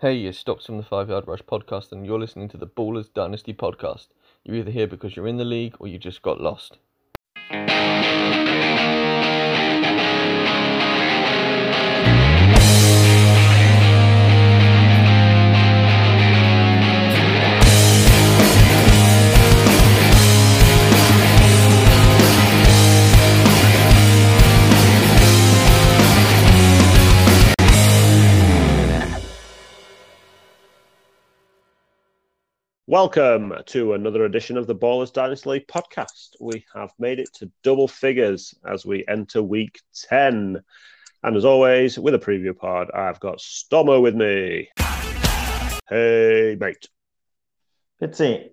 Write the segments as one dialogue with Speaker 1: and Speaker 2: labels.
Speaker 1: Hey, it's Stocks from the Five Yard Rush podcast, and you're listening to the Ballers Dynasty podcast. You're either here because you're in the league or you just got lost.
Speaker 2: Welcome to another edition of the Ballers Dynasty League podcast. We have made it to double figures as we enter week 10. And as always, with a preview pod, I've got Stomo with me. Hey, mate.
Speaker 3: Fitzy,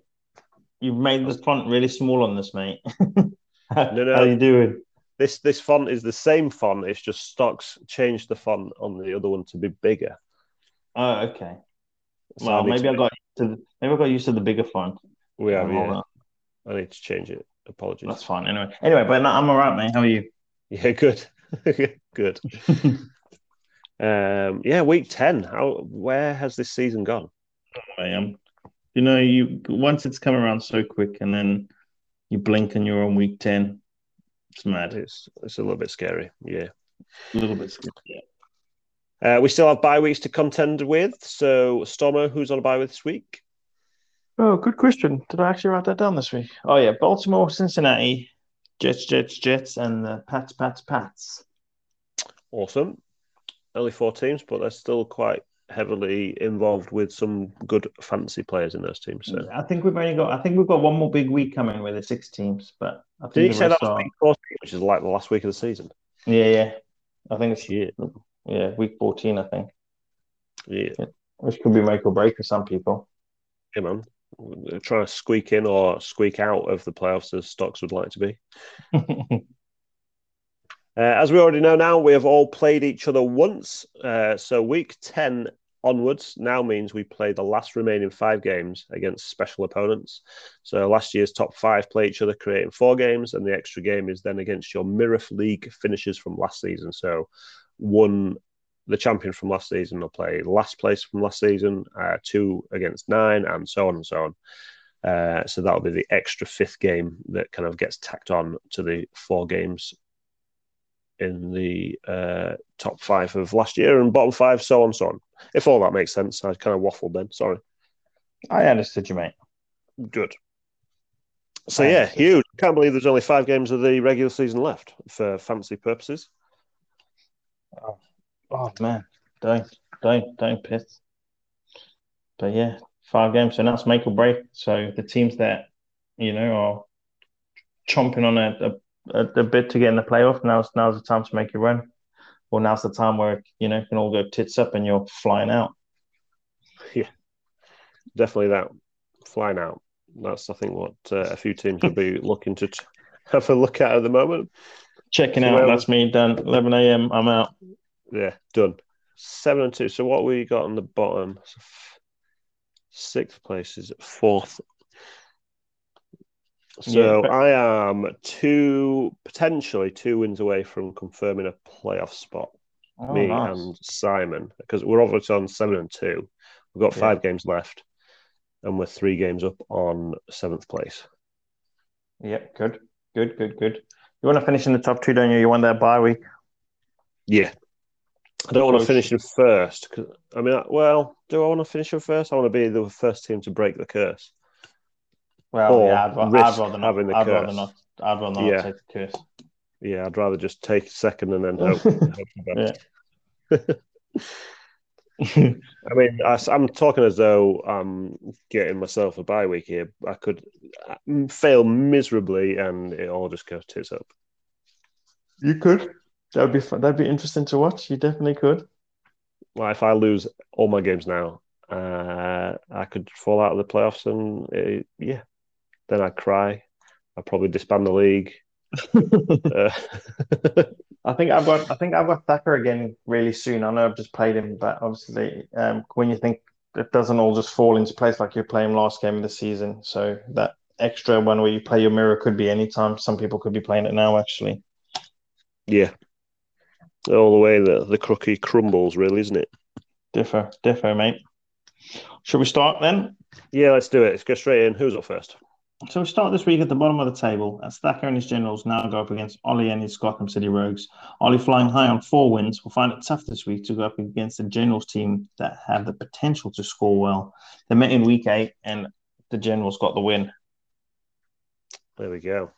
Speaker 3: you've made the font really small on this, mate. how,
Speaker 2: No, no.
Speaker 3: how are you doing?
Speaker 2: This this font is the same font. It's just stocks changed the font on the other one to be bigger.
Speaker 3: Oh, okay.
Speaker 2: So
Speaker 3: Well, maybe I got to the, maybe I got used to the bigger font.
Speaker 2: we have, yeah. I need to change it. Apologies.
Speaker 3: That's fine. Anyway, anyway, but no, I'm all right, mate. How are you?
Speaker 2: Yeah, good. good. Um, yeah, week 10. How where has this season gone?
Speaker 3: I am. You know, you once it's come around so quick, and then you blink and you're on week ten. It's mad.
Speaker 2: It's it's a little bit scary. Yeah.
Speaker 3: A little bit scary. Yeah.
Speaker 2: Uh, we still have bye weeks to contend with. So, Stormo, who's on a bye with this week?
Speaker 3: Oh, good question. Did I actually write that down this week? Oh yeah, Baltimore, Cincinnati, Jets, Jets, Jets, and the Pats, Pats, Pats.
Speaker 2: Awesome. Only four teams, but they're still quite heavily involved with some good fancy players in those teams. So,
Speaker 3: I think we've only got. I think we've got one more big week coming with the six teams, but I think
Speaker 2: did you say that was
Speaker 3: are-
Speaker 2: week 14, which is like the last week of the season?
Speaker 3: Yeah, yeah. I think it's
Speaker 2: Yeah.
Speaker 3: Yeah, week fourteen. I think,
Speaker 2: Yeah,
Speaker 3: which could be make or break for some people.
Speaker 2: yeah man. We're trying to squeak in or squeak out of the playoffs as stocks would like to be. Uh, as we already know now, we have all played each other once. Uh, so week 10 onwards now means we play the last remaining five games against special opponents. So last year's top five play each other, creating four games, and the extra game is then against your Mirror League finishes from last season. So one, the champion from last season will play last place from last season, uh, two against nine, and so on and so on. Uh, so that'll be the extra fifth game that kind of gets tacked on to the four games in the uh, top five of last year and bottom five, so on, and so on. If all that makes sense, I kind of waffled then. Sorry.
Speaker 3: I understood you, mate.
Speaker 2: Good. So
Speaker 3: I
Speaker 2: yeah, huge. Can't believe there's only five games of the regular season left for fancy purposes.
Speaker 3: Oh oh man, don't don't don't piss. But yeah, five games, so now it's make or break. So the teams that you know are chomping on a, a, a bit to get in the playoff, now's now's the time to make your run. Or now's the time where you know can all go tits up and you're flying out.
Speaker 2: Yeah, definitely that flying out. That's I think what uh, a few teams will be looking to t- have a look at at the moment.
Speaker 3: Checking out,
Speaker 2: where- um,
Speaker 3: that's me done. 11 a.m. I'm out.
Speaker 2: Yeah, done. Seven and two. So what we got on the bottom? Sixth place is fourth. So
Speaker 3: Yeah,
Speaker 2: I am two potentially two wins away from confirming a playoff spot.
Speaker 3: Oh,
Speaker 2: me
Speaker 3: nice.
Speaker 2: and Simon, because we're obviously on seven and two. We've got
Speaker 3: Yeah.
Speaker 2: five games left, and we're three games up on seventh place.
Speaker 3: Yep, good, good, good, good. You want to finish in the top two, don't you? You want that bye week.
Speaker 2: Yeah. I don't want to finish in first. 'cause- I mean, well, do I want to finish in first? I want to be the first team to break the curse.
Speaker 3: Well,
Speaker 2: Or
Speaker 3: yeah, I'd, I'd rather not.
Speaker 2: having the
Speaker 3: I'd rather not. I'd rather not
Speaker 2: Yeah.
Speaker 3: take the curse.
Speaker 2: Yeah, I'd rather just take second and then hope. hope for the best. I mean, I, am talking as though I'm getting myself a bye week here. I could uh, fail miserably, and it all just goes tits up.
Speaker 3: You could. That would be fun. That'd be interesting to watch. You definitely could.
Speaker 2: Like if I lose all my games now, uh, I could fall out of the playoffs, and uh, yeah, then I'd cry. I'd probably disband the league. Uh,
Speaker 3: I think I've got. I think I've got Thacker again really soon. I know I've just played him, but obviously, um, when you think it doesn't all just fall into place like you're playing last game of the season, so that extra one where you play your mirror could be anytime. Some people could be playing it now, actually.
Speaker 2: Yeah, all the way that the cookie crumbles, really, isn't it?
Speaker 3: Differ, differ, mate. Should we start then?
Speaker 2: Yeah, let's do it. Let's go straight in. Who's up first?
Speaker 3: So we start this week at the bottom of the table as Thacker and his Generals now go up against Ollie and his Gotham City Rogues. Ollie flying high on four wins will find it tough this week to go up against the Generals team that have the potential to score well. They met in week eight and the Generals got the win.
Speaker 2: There we go.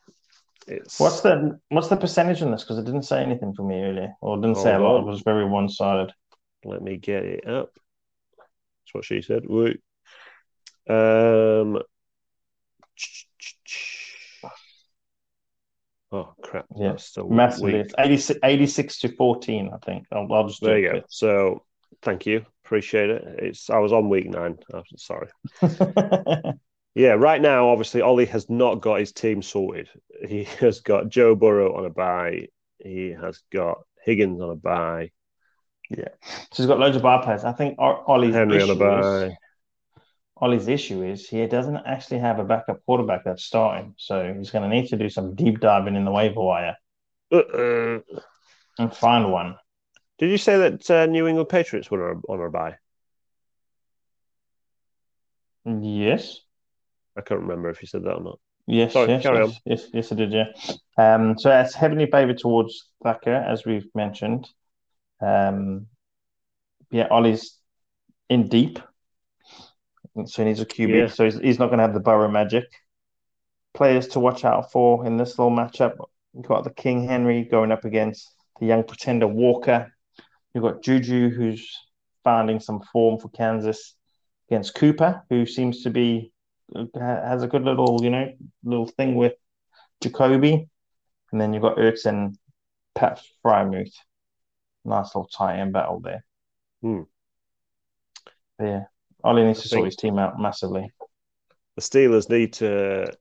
Speaker 2: It's
Speaker 3: What's the what's the percentage on this? Because it didn't say anything for me earlier, or it didn't say a lot. It was very one sided.
Speaker 2: let me get it up. That's what she said. Wait. Um. Oh crap!
Speaker 3: Yeah, Massively,
Speaker 2: weak.
Speaker 3: it's 86, 86 to fourteen. I think. I'll, I'll just
Speaker 2: There you go.
Speaker 3: it.
Speaker 2: So thank you, appreciate it. It's I was on week nine. I'm sorry. Yeah, right now, obviously, Ollie has not got his team sorted. He has got Joe Burrow on a bye. He has got Higgins on a bye. Yeah.
Speaker 3: So he's got loads of bar players. I think Ollie's
Speaker 2: Henry on a
Speaker 3: issue is. Ollie's issue is he doesn't actually have a backup quarterback that's starting. So he's going to need to do some deep diving in the waiver wire
Speaker 2: Uh-uh.
Speaker 3: and find one.
Speaker 2: Did you say that uh, New England Patriots were on a, on a bye?
Speaker 3: Yes.
Speaker 2: I can't remember if you said that or not.
Speaker 3: Yes,
Speaker 2: Sorry,
Speaker 3: yes, yes, yes, yes, I did, yeah. Um, so it's heavily favoured towards Thacker, as we've mentioned. Um, yeah, Ollie's in deep, so he needs a QB.
Speaker 2: Yeah.
Speaker 3: So he's, he's not going to have the Burrow magic. Players to watch out for in this little matchup. You've got the King Henry going up against the young pretender Walker. You've got Juju, who's finding some form for Kansas against Cooper, who seems to be has a good little, you know, little thing with Jacoby. And then you've got Ertz and Pat Freiermuth. Nice little tight end battle there.
Speaker 2: Hmm.
Speaker 3: But yeah, Ollie needs
Speaker 2: I
Speaker 3: to sort his team out massively.
Speaker 2: The Steelers need to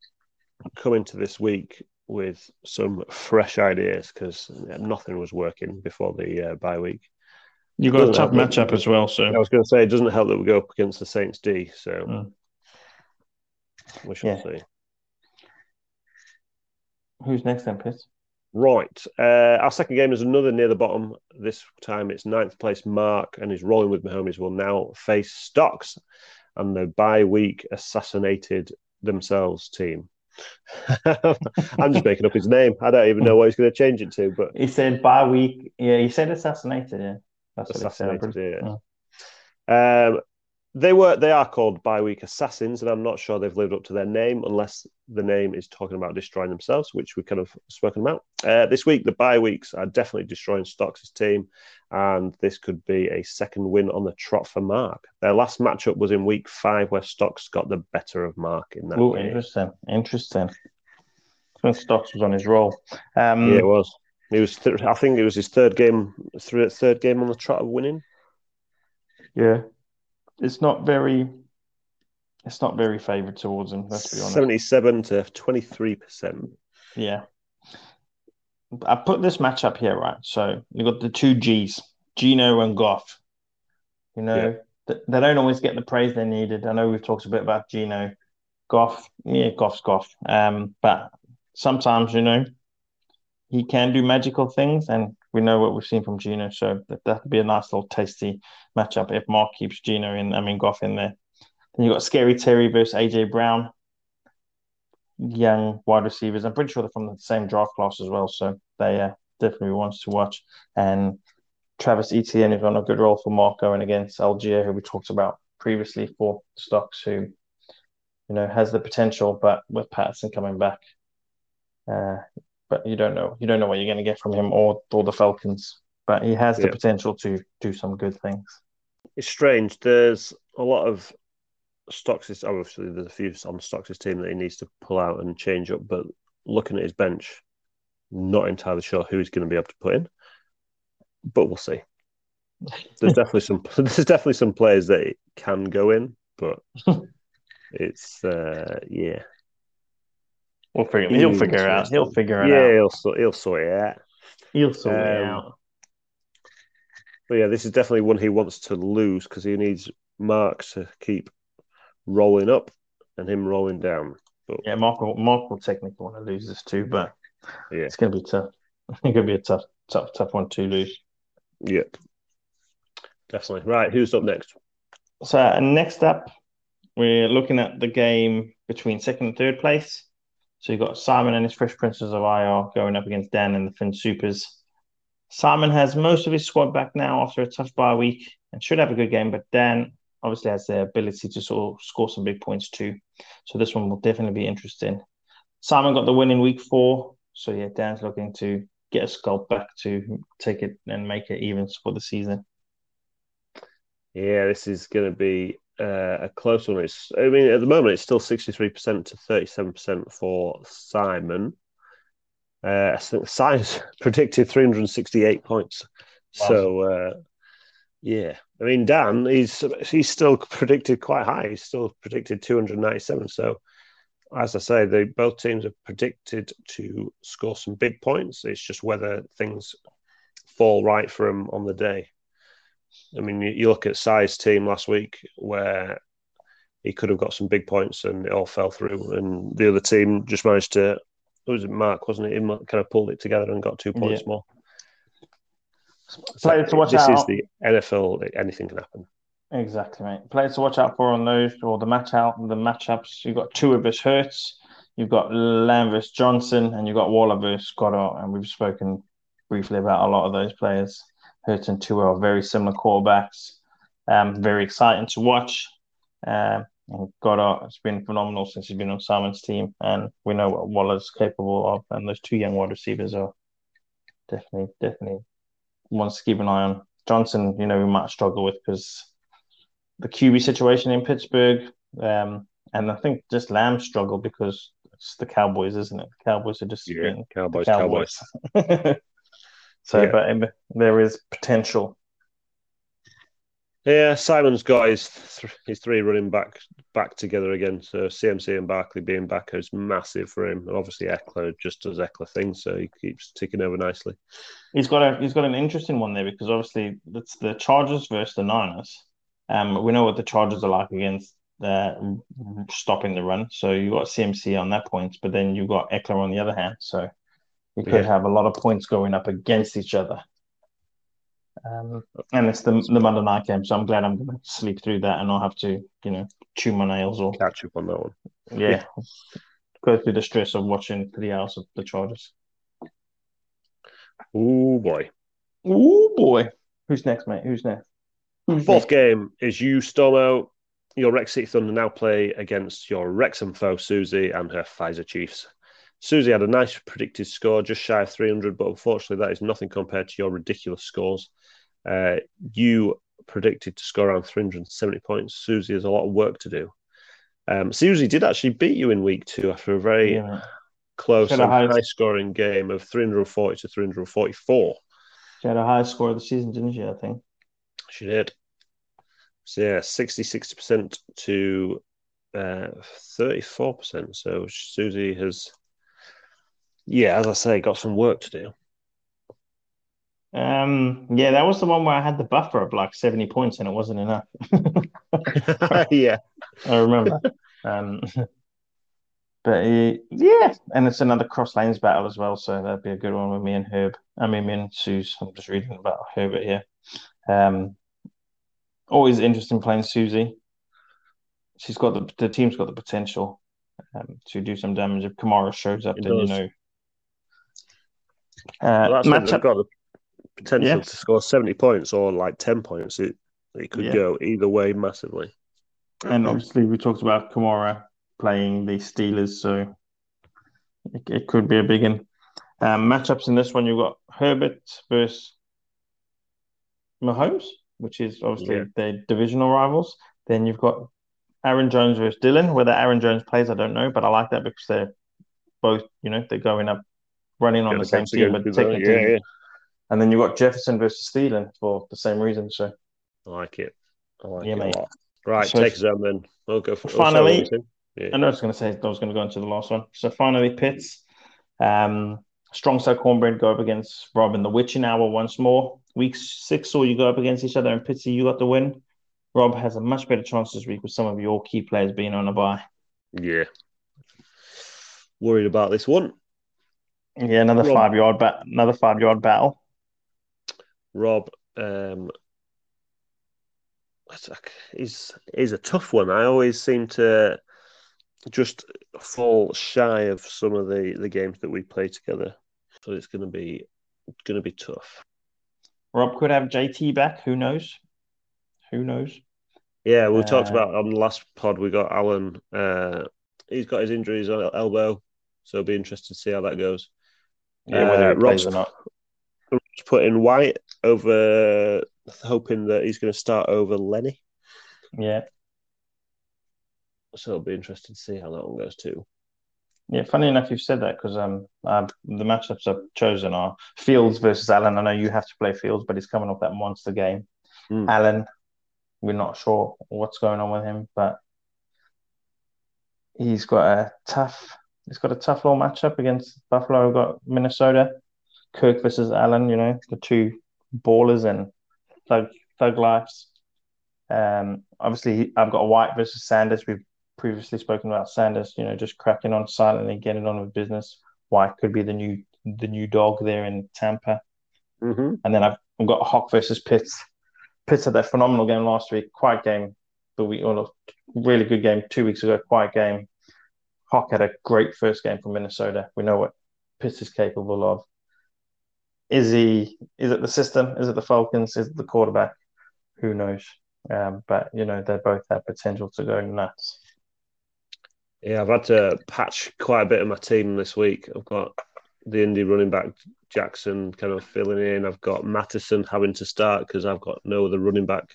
Speaker 2: come into this week with some fresh ideas because nothing was working before the uh, bye week.
Speaker 3: You've
Speaker 2: got a tough matchup
Speaker 3: as well, so
Speaker 2: I was going to say it doesn't help that we go up against the Saints D, so
Speaker 3: Mm.
Speaker 2: We shall
Speaker 3: Yeah.
Speaker 2: see.
Speaker 3: who's next then, Pitt?
Speaker 2: Right. Uh, our second game is another near the bottom. This time it's ninth place Mark and his rolling with Mahomes will now face Stocks and the bye week assassinated themselves team. I'm just making up his name. I don't even know what he's going to change it to, but
Speaker 3: He said bye week. Yeah, he said assassinated. Yeah, that's what he said.
Speaker 2: assassinated. Yeah. Um, they were they are called bye week assassins, and I'm not sure they've lived up to their name unless the name is talking about destroying themselves, which we kind of spoken about. Uh, this week, the bye weeks are definitely destroying Stocks' team, and this could be a second win on the trot for Mark. Their last matchup was in week five, where Stocks got the better of Mark in that
Speaker 3: Oh, interesting. Interesting. When Stocks was on his roll. Um,
Speaker 2: Yeah, it was. He was. Th- I think it was his third game, th- third game on the trot of winning.
Speaker 3: yeah. It's not very. It's not very favoured towards him. Let's be honest.
Speaker 2: Seventy-seven to twenty-three percent.
Speaker 3: Yeah. I put this match up here, right? So you've got the two G's, Gino and Goff. You know, th- they don't always get the praise they needed. I know we've talked a bit about Gino. Goff, yeah, Goff's Goff. Um, but sometimes, you know, he can do magical things, and we know what we've seen from Gino. So that that'd be a nice little tasty matchup if Mark keeps Gino in, I mean Goff in there. Then you got Scary Terry versus AJ Brown young wide receivers. I'm pretty sure they're from the same draft class as well, so they uh, definitely ones to watch. And Travis Etienne is on a good role for Mark going against Allgeier, who we talked about previously for stocks, who you know has the potential, but with Patterson coming back, uh, but you don't know you don't know what you're going to get from him or or the Falcons. But he has the
Speaker 2: Yeah.
Speaker 3: potential to do some good things.
Speaker 2: It's strange. There's a lot of Stocks. Obviously, there's a few on Stocks' team that he needs to pull out and change up. But looking at his bench, not entirely sure who he's going to be able to put in. But we'll see. There's definitely some. There's definitely some players that can go in, but it's uh, yeah,
Speaker 3: We'll figure. He'll figure it out. He'll figure it
Speaker 2: yeah.
Speaker 3: out.
Speaker 2: He'll sort. He'll sort it out.
Speaker 3: He'll sort it
Speaker 2: Um,
Speaker 3: out.
Speaker 2: But yeah, this is definitely one he wants to lose because he needs Mark to keep rolling up and him rolling down. But
Speaker 3: Yeah, Mark will, Mark will technically want to lose this too, but
Speaker 2: Yeah.
Speaker 3: it's going to be tough. It's going to be a tough, tough, tough one to lose.
Speaker 2: yeah, definitely. Right, who's up next?
Speaker 3: So next up, we're looking at the game between second and third place. So you've got Simon and his Fresh Princes of IR going up against Dan and the Finn Supers. Simon has most of his squad back now after a tough bye week and should have a good game, but Dan obviously has the ability to sort of score some big points too. So this one will definitely be interesting. Simon got the win in week four. So yeah, Dan's looking to get a scalp back to take it and make it even for the season.
Speaker 2: Yeah, this is going to be uh, a close one. It's, I mean, at the moment, it's still 63% to 37% for Simon. Uh, I think Simon's predicted 368 points. Wow. So, uh, yeah, I mean, Dan, he's he's still predicted quite high. He's still predicted 297. So, as I say, they both teams have predicted to score some big points. It's just whether things fall right for them on the day. I mean, you, look at Si's team last week where he could have got some big points and it all fell through, and the other team just managed to. It was it Mark, wasn't it? He kind of pulled it together and got two points yeah. more.
Speaker 3: Players to watch
Speaker 2: this
Speaker 3: out.
Speaker 2: is the NFL. Anything can happen.
Speaker 3: Exactly, mate. Players to watch out for on those or the match out the matchups. You've got two of us Hurts, you've got Lamb versus Johnson, and you've got Waller versus Goedert, and we've spoken briefly about a lot of those players. Hurts and Tua are very similar quarterbacks. Um, very exciting to watch. Um, and Goedert has been phenomenal since he's been on Simon's team, and we know what Waller's capable of. And those two young wide receivers are definitely, definitely ones to keep an eye on. Johnson, you know, we might struggle with because the QB situation in Pittsburgh, um, and I think just Lamb struggle because it's the Cowboys, isn't it? The Cowboys are just
Speaker 2: yeah, Cowboys, Cowboys.
Speaker 3: Cowboys. So, yeah. but there is potential.
Speaker 2: Yeah, Simon's got his th- his three running back back together again. So CMC and Barkley being back is massive for him. And obviously Ekeler just does Ekeler things, so he keeps ticking over nicely.
Speaker 3: He's got a he's got an interesting one there because obviously it's the Chargers versus the Niners. Um, we know what the Chargers are like against uh, stopping the run. So you got CMC on that point, but then you've got Ekeler on the other hand. So you could yeah. have a lot of points going up against each other. Um, and it's the the Monday night game, so I'm glad I'm going to sleep through that and not have to, you know, chew my nails or
Speaker 2: catch up on that one.
Speaker 3: Yeah, go through the stress of watching three hours of the Chargers.
Speaker 2: Oh boy,
Speaker 3: oh boy. Who's next, mate? Who's next?
Speaker 2: Who's Fourth next? game is you, Stormo. Your Rex City Thunder now play against your Wrexham foe, Susie, and her Pfizer Chiefs. Susie had a nice predicted score, just shy of 300, but unfortunately, that is nothing compared to your ridiculous scores. Uh, you predicted to score around 370 points. Susie has a lot of work to do. Um, Susie did actually beat you in week two after a very yeah. close and high scoring game of 340 to 344.
Speaker 3: She had a high score of the season, didn't she? I think
Speaker 2: she did. So, yeah, 66% to uh, 34%. So, Susie has yeah, as I say, got some work to do.
Speaker 3: Um, yeah, that was the one where I had the buffer of like 70 points and it wasn't enough.
Speaker 2: yeah,
Speaker 3: I remember. Um, but uh, yeah, and it's another cross lanes battle as well, so that'd be a good one with me and Herb. I mean, me and Suze. I'm just reading about Herbert here. Um, always interesting playing Susie. She's got the the team's got the potential um, to do some damage if Kamara shows up. It then does. you know
Speaker 2: uh, well, that's matchup... got the potential yeah. to score 70 points or like 10 points. It, it could yeah. go either way massively.
Speaker 3: And obviously, we talked about Kamara playing the Steelers, so it, it could be a big one. Um, matchups in this one, you've got Herbert versus Mahomes, which is obviously yeah. their divisional rivals. Then you've got Aaron Jones versus Dillon. Whether Aaron Jones plays, I don't know, but I like that because they're both, you know, they're going up running on the same team, but taking yeah, yeah. And then you've got Jefferson versus Thielen for the same reason. So
Speaker 2: I like it. I like yeah, it mate. Right, so take us on then. We'll go for
Speaker 3: finally. Yeah. I know I was going to say I was going to go into the last one. So finally, Pitts, um, strong side cornbread go up against Rob in the witching hour once more. Week six or you go up against each other, and Pitsy, you got the win. Rob has a much better chance this week with some of your key players being on a bye.
Speaker 2: Yeah. Worried about this one.
Speaker 3: Yeah, another Rob, five yard bat, another five yard battle.
Speaker 2: Rob, um, is is a tough one. I always seem to just fall shy of some of the the games that we play together. So it's going to be going to be tough.
Speaker 3: Rob could have JT back. Who knows? Who knows?
Speaker 2: Yeah, we talked
Speaker 3: Uh,
Speaker 2: about on the last pod. We got Allen. Uh, he's got his injuries on elbow, so it'll be interesting to see how that goes.
Speaker 3: Yeah, whether
Speaker 2: Uh,
Speaker 3: he plays
Speaker 2: Rob's-
Speaker 3: or not.
Speaker 2: Rob's put in White over, hoping that he's going to start over Lenny.
Speaker 3: Yeah.
Speaker 2: So it'll be interesting to see how that one goes too.
Speaker 3: Yeah, funny enough, you've said that because um, uh, the matchups I've chosen are Fields versus Allen. I know you have to play Fields, but he's coming off that monster game.
Speaker 2: Hmm.
Speaker 3: Allen, we're not sure what's going on with him, but he's got a tough. He's got a tough little matchup against Buffalo. We've got Minnesota, Kirk versus Allen. You know the two ballers and thug thug lives. Um, obviously, I've got White versus Sanders. We've previously spoken about Sanders. You know, just cracking on silently, getting on with business. White could be the new the new dog there in Tampa.
Speaker 2: Mm-hmm.
Speaker 3: And then I've, I've got Hawk versus Pitts. Pitts had that phenomenal game last week, quiet game, but we all looked really good game two weeks ago, quiet game. Hawk had a great first game for Minnesota. We know what Pitts is capable of. Is he? Is it the system? Is it the Falcons? Is it the quarterback? Who knows? Um, but you know they both have potential to go nuts.
Speaker 2: Yeah, I've had to patch quite a bit of my team this week. I've got the Indy running back Jackson kind of filling in. I've got Mattison having to start because I've got no other running back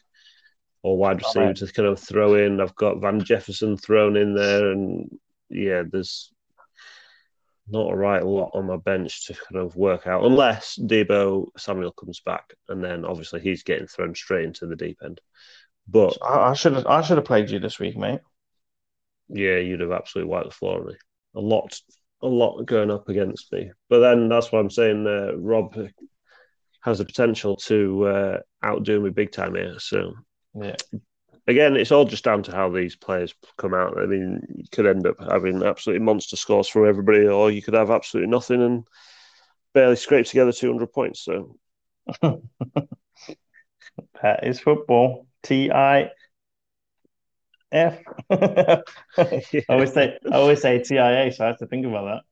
Speaker 2: or wide receiver to kind of throw in. I've got Van Jefferson thrown in there, and yeah, there's not a right lot on my bench to kind of work out unless Deebo Samuel comes back, and then obviously he's getting thrown straight into the deep end. But
Speaker 3: I should have I should have played you this week, mate.
Speaker 2: yeah, you'd have absolutely wiped the floor on me. A lot, a lot going up against me. But then that's what I'm saying. Uh, Rob has the potential to uh, outdo me big time here. So
Speaker 3: Yeah.
Speaker 2: Again, it's all just down to how these players come out. I mean, you could end up having absolutely monster scores from everybody, or you could have absolutely nothing and barely scrape together 200 points. So
Speaker 3: That is football. T I F. I always say I always say T I A, so I have to think about that.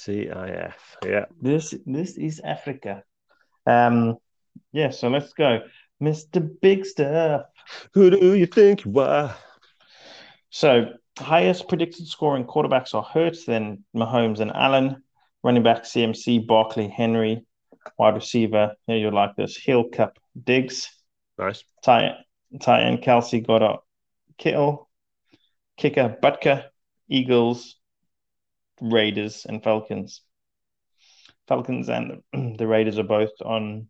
Speaker 2: TIF, yeah.
Speaker 3: This this is Africa. Um yeah, so let's go. Mr. Big Stuff.
Speaker 2: Who do you think you are?
Speaker 3: So highest predicted scoring quarterbacks are Hurts, then Mahomes and Allen. Running back CMC, Barkley, Henry. Wide receiver, yeah, you like this. Hill Kupp, Diggs.
Speaker 2: Nice.
Speaker 3: Tight, tight end Kelce Goedert, Kittle, kicker Butker, Eagles, Raiders, and Falcons. Falcons and the Raiders are both on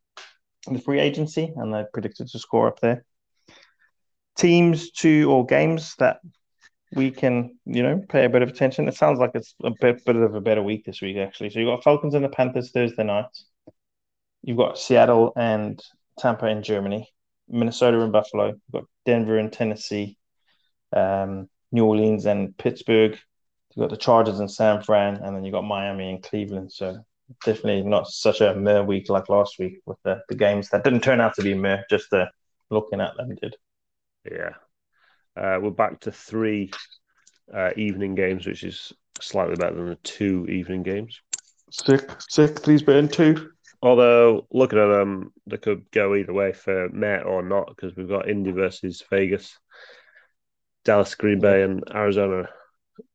Speaker 3: the free agency, and they're predicted to score up there. Teams to or games that we can, you know, pay a bit of attention. It sounds like it's a bit, bit of a better week this week, actually. So you've got Falcons and the Panthers Thursday night. You've got Seattle and Tampa in Germany. Minnesota and Buffalo. You've got Denver and Tennessee, um, New Orleans and Pittsburgh. You've got the Chargers and San Fran, and then you've got Miami and Cleveland. So definitely not such a mere week like last week with the, the games that didn't turn out to be mere, just the looking at them did.
Speaker 2: Yeah. Uh, we're back to three uh, evening games, which is slightly better than the two evening games.
Speaker 3: Sick, sick. Please be in two.
Speaker 2: Although looking at them, they could go either way for Met or not because we've got Indy versus Vegas, Dallas, Green Bay, and Arizona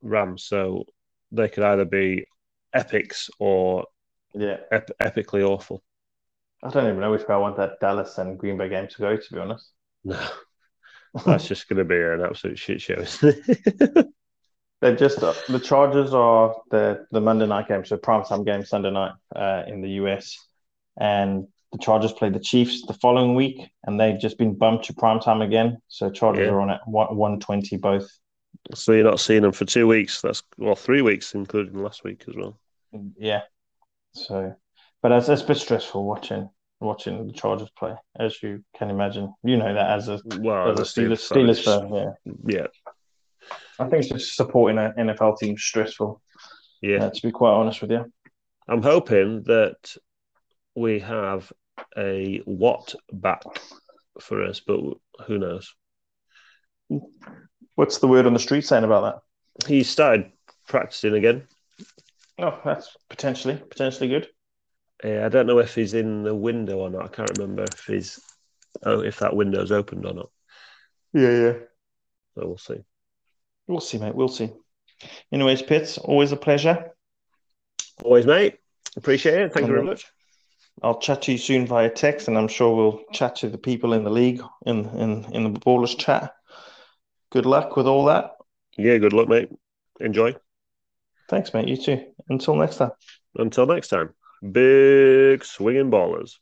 Speaker 2: Rams. So they could either be epics or
Speaker 3: Yeah.
Speaker 2: ep- epically awful.
Speaker 3: I don't even know which way I want that Dallas and Green Bay game to go, to be honest.
Speaker 2: No, that's just going to be an absolute shit show.
Speaker 3: They're just uh, the Chargers are the the Monday night game, so primetime game Sunday night uh, in the US, and the Chargers play the Chiefs the following week, and they've just been bumped to primetime again. So Chargers
Speaker 2: Yeah.
Speaker 3: are on at one one twenty both.
Speaker 2: so you're not seeing them for two weeks. That's well, three weeks, including last week as well.
Speaker 3: Yeah. So, but it's a bit stressful watching watching the Chargers play, as you can imagine. You know that as a
Speaker 2: Well,
Speaker 3: as a Steelers
Speaker 2: fan
Speaker 3: Steelers fan, yeah.
Speaker 2: Yeah,
Speaker 3: I think it's just supporting an NFL team stressful.
Speaker 2: yeah.
Speaker 3: uh, to be quite honest with you.
Speaker 2: I'm hoping that we have a Watt back for us, but who knows?
Speaker 3: What's the word on the street saying about that?
Speaker 2: He started practicing again.
Speaker 3: Oh, that's potentially potentially good.
Speaker 2: Uh, I don't know if he's in the window or not. I can't remember if he's oh if that window's opened or not.
Speaker 3: Yeah, yeah.
Speaker 2: So we'll see.
Speaker 3: We'll see, mate. We'll see. Anyways, Pitts, always a pleasure.
Speaker 2: Always, mate. Appreciate it. Thank you very much.
Speaker 3: I'll chat to you soon via text, and I'm sure we'll chat to the people in the league in in in the ballers chat. Good luck with all that.
Speaker 2: Yeah, good luck, mate. Enjoy.
Speaker 3: Thanks, mate. You too. Until next time.
Speaker 2: Until next time, big swinging ballers.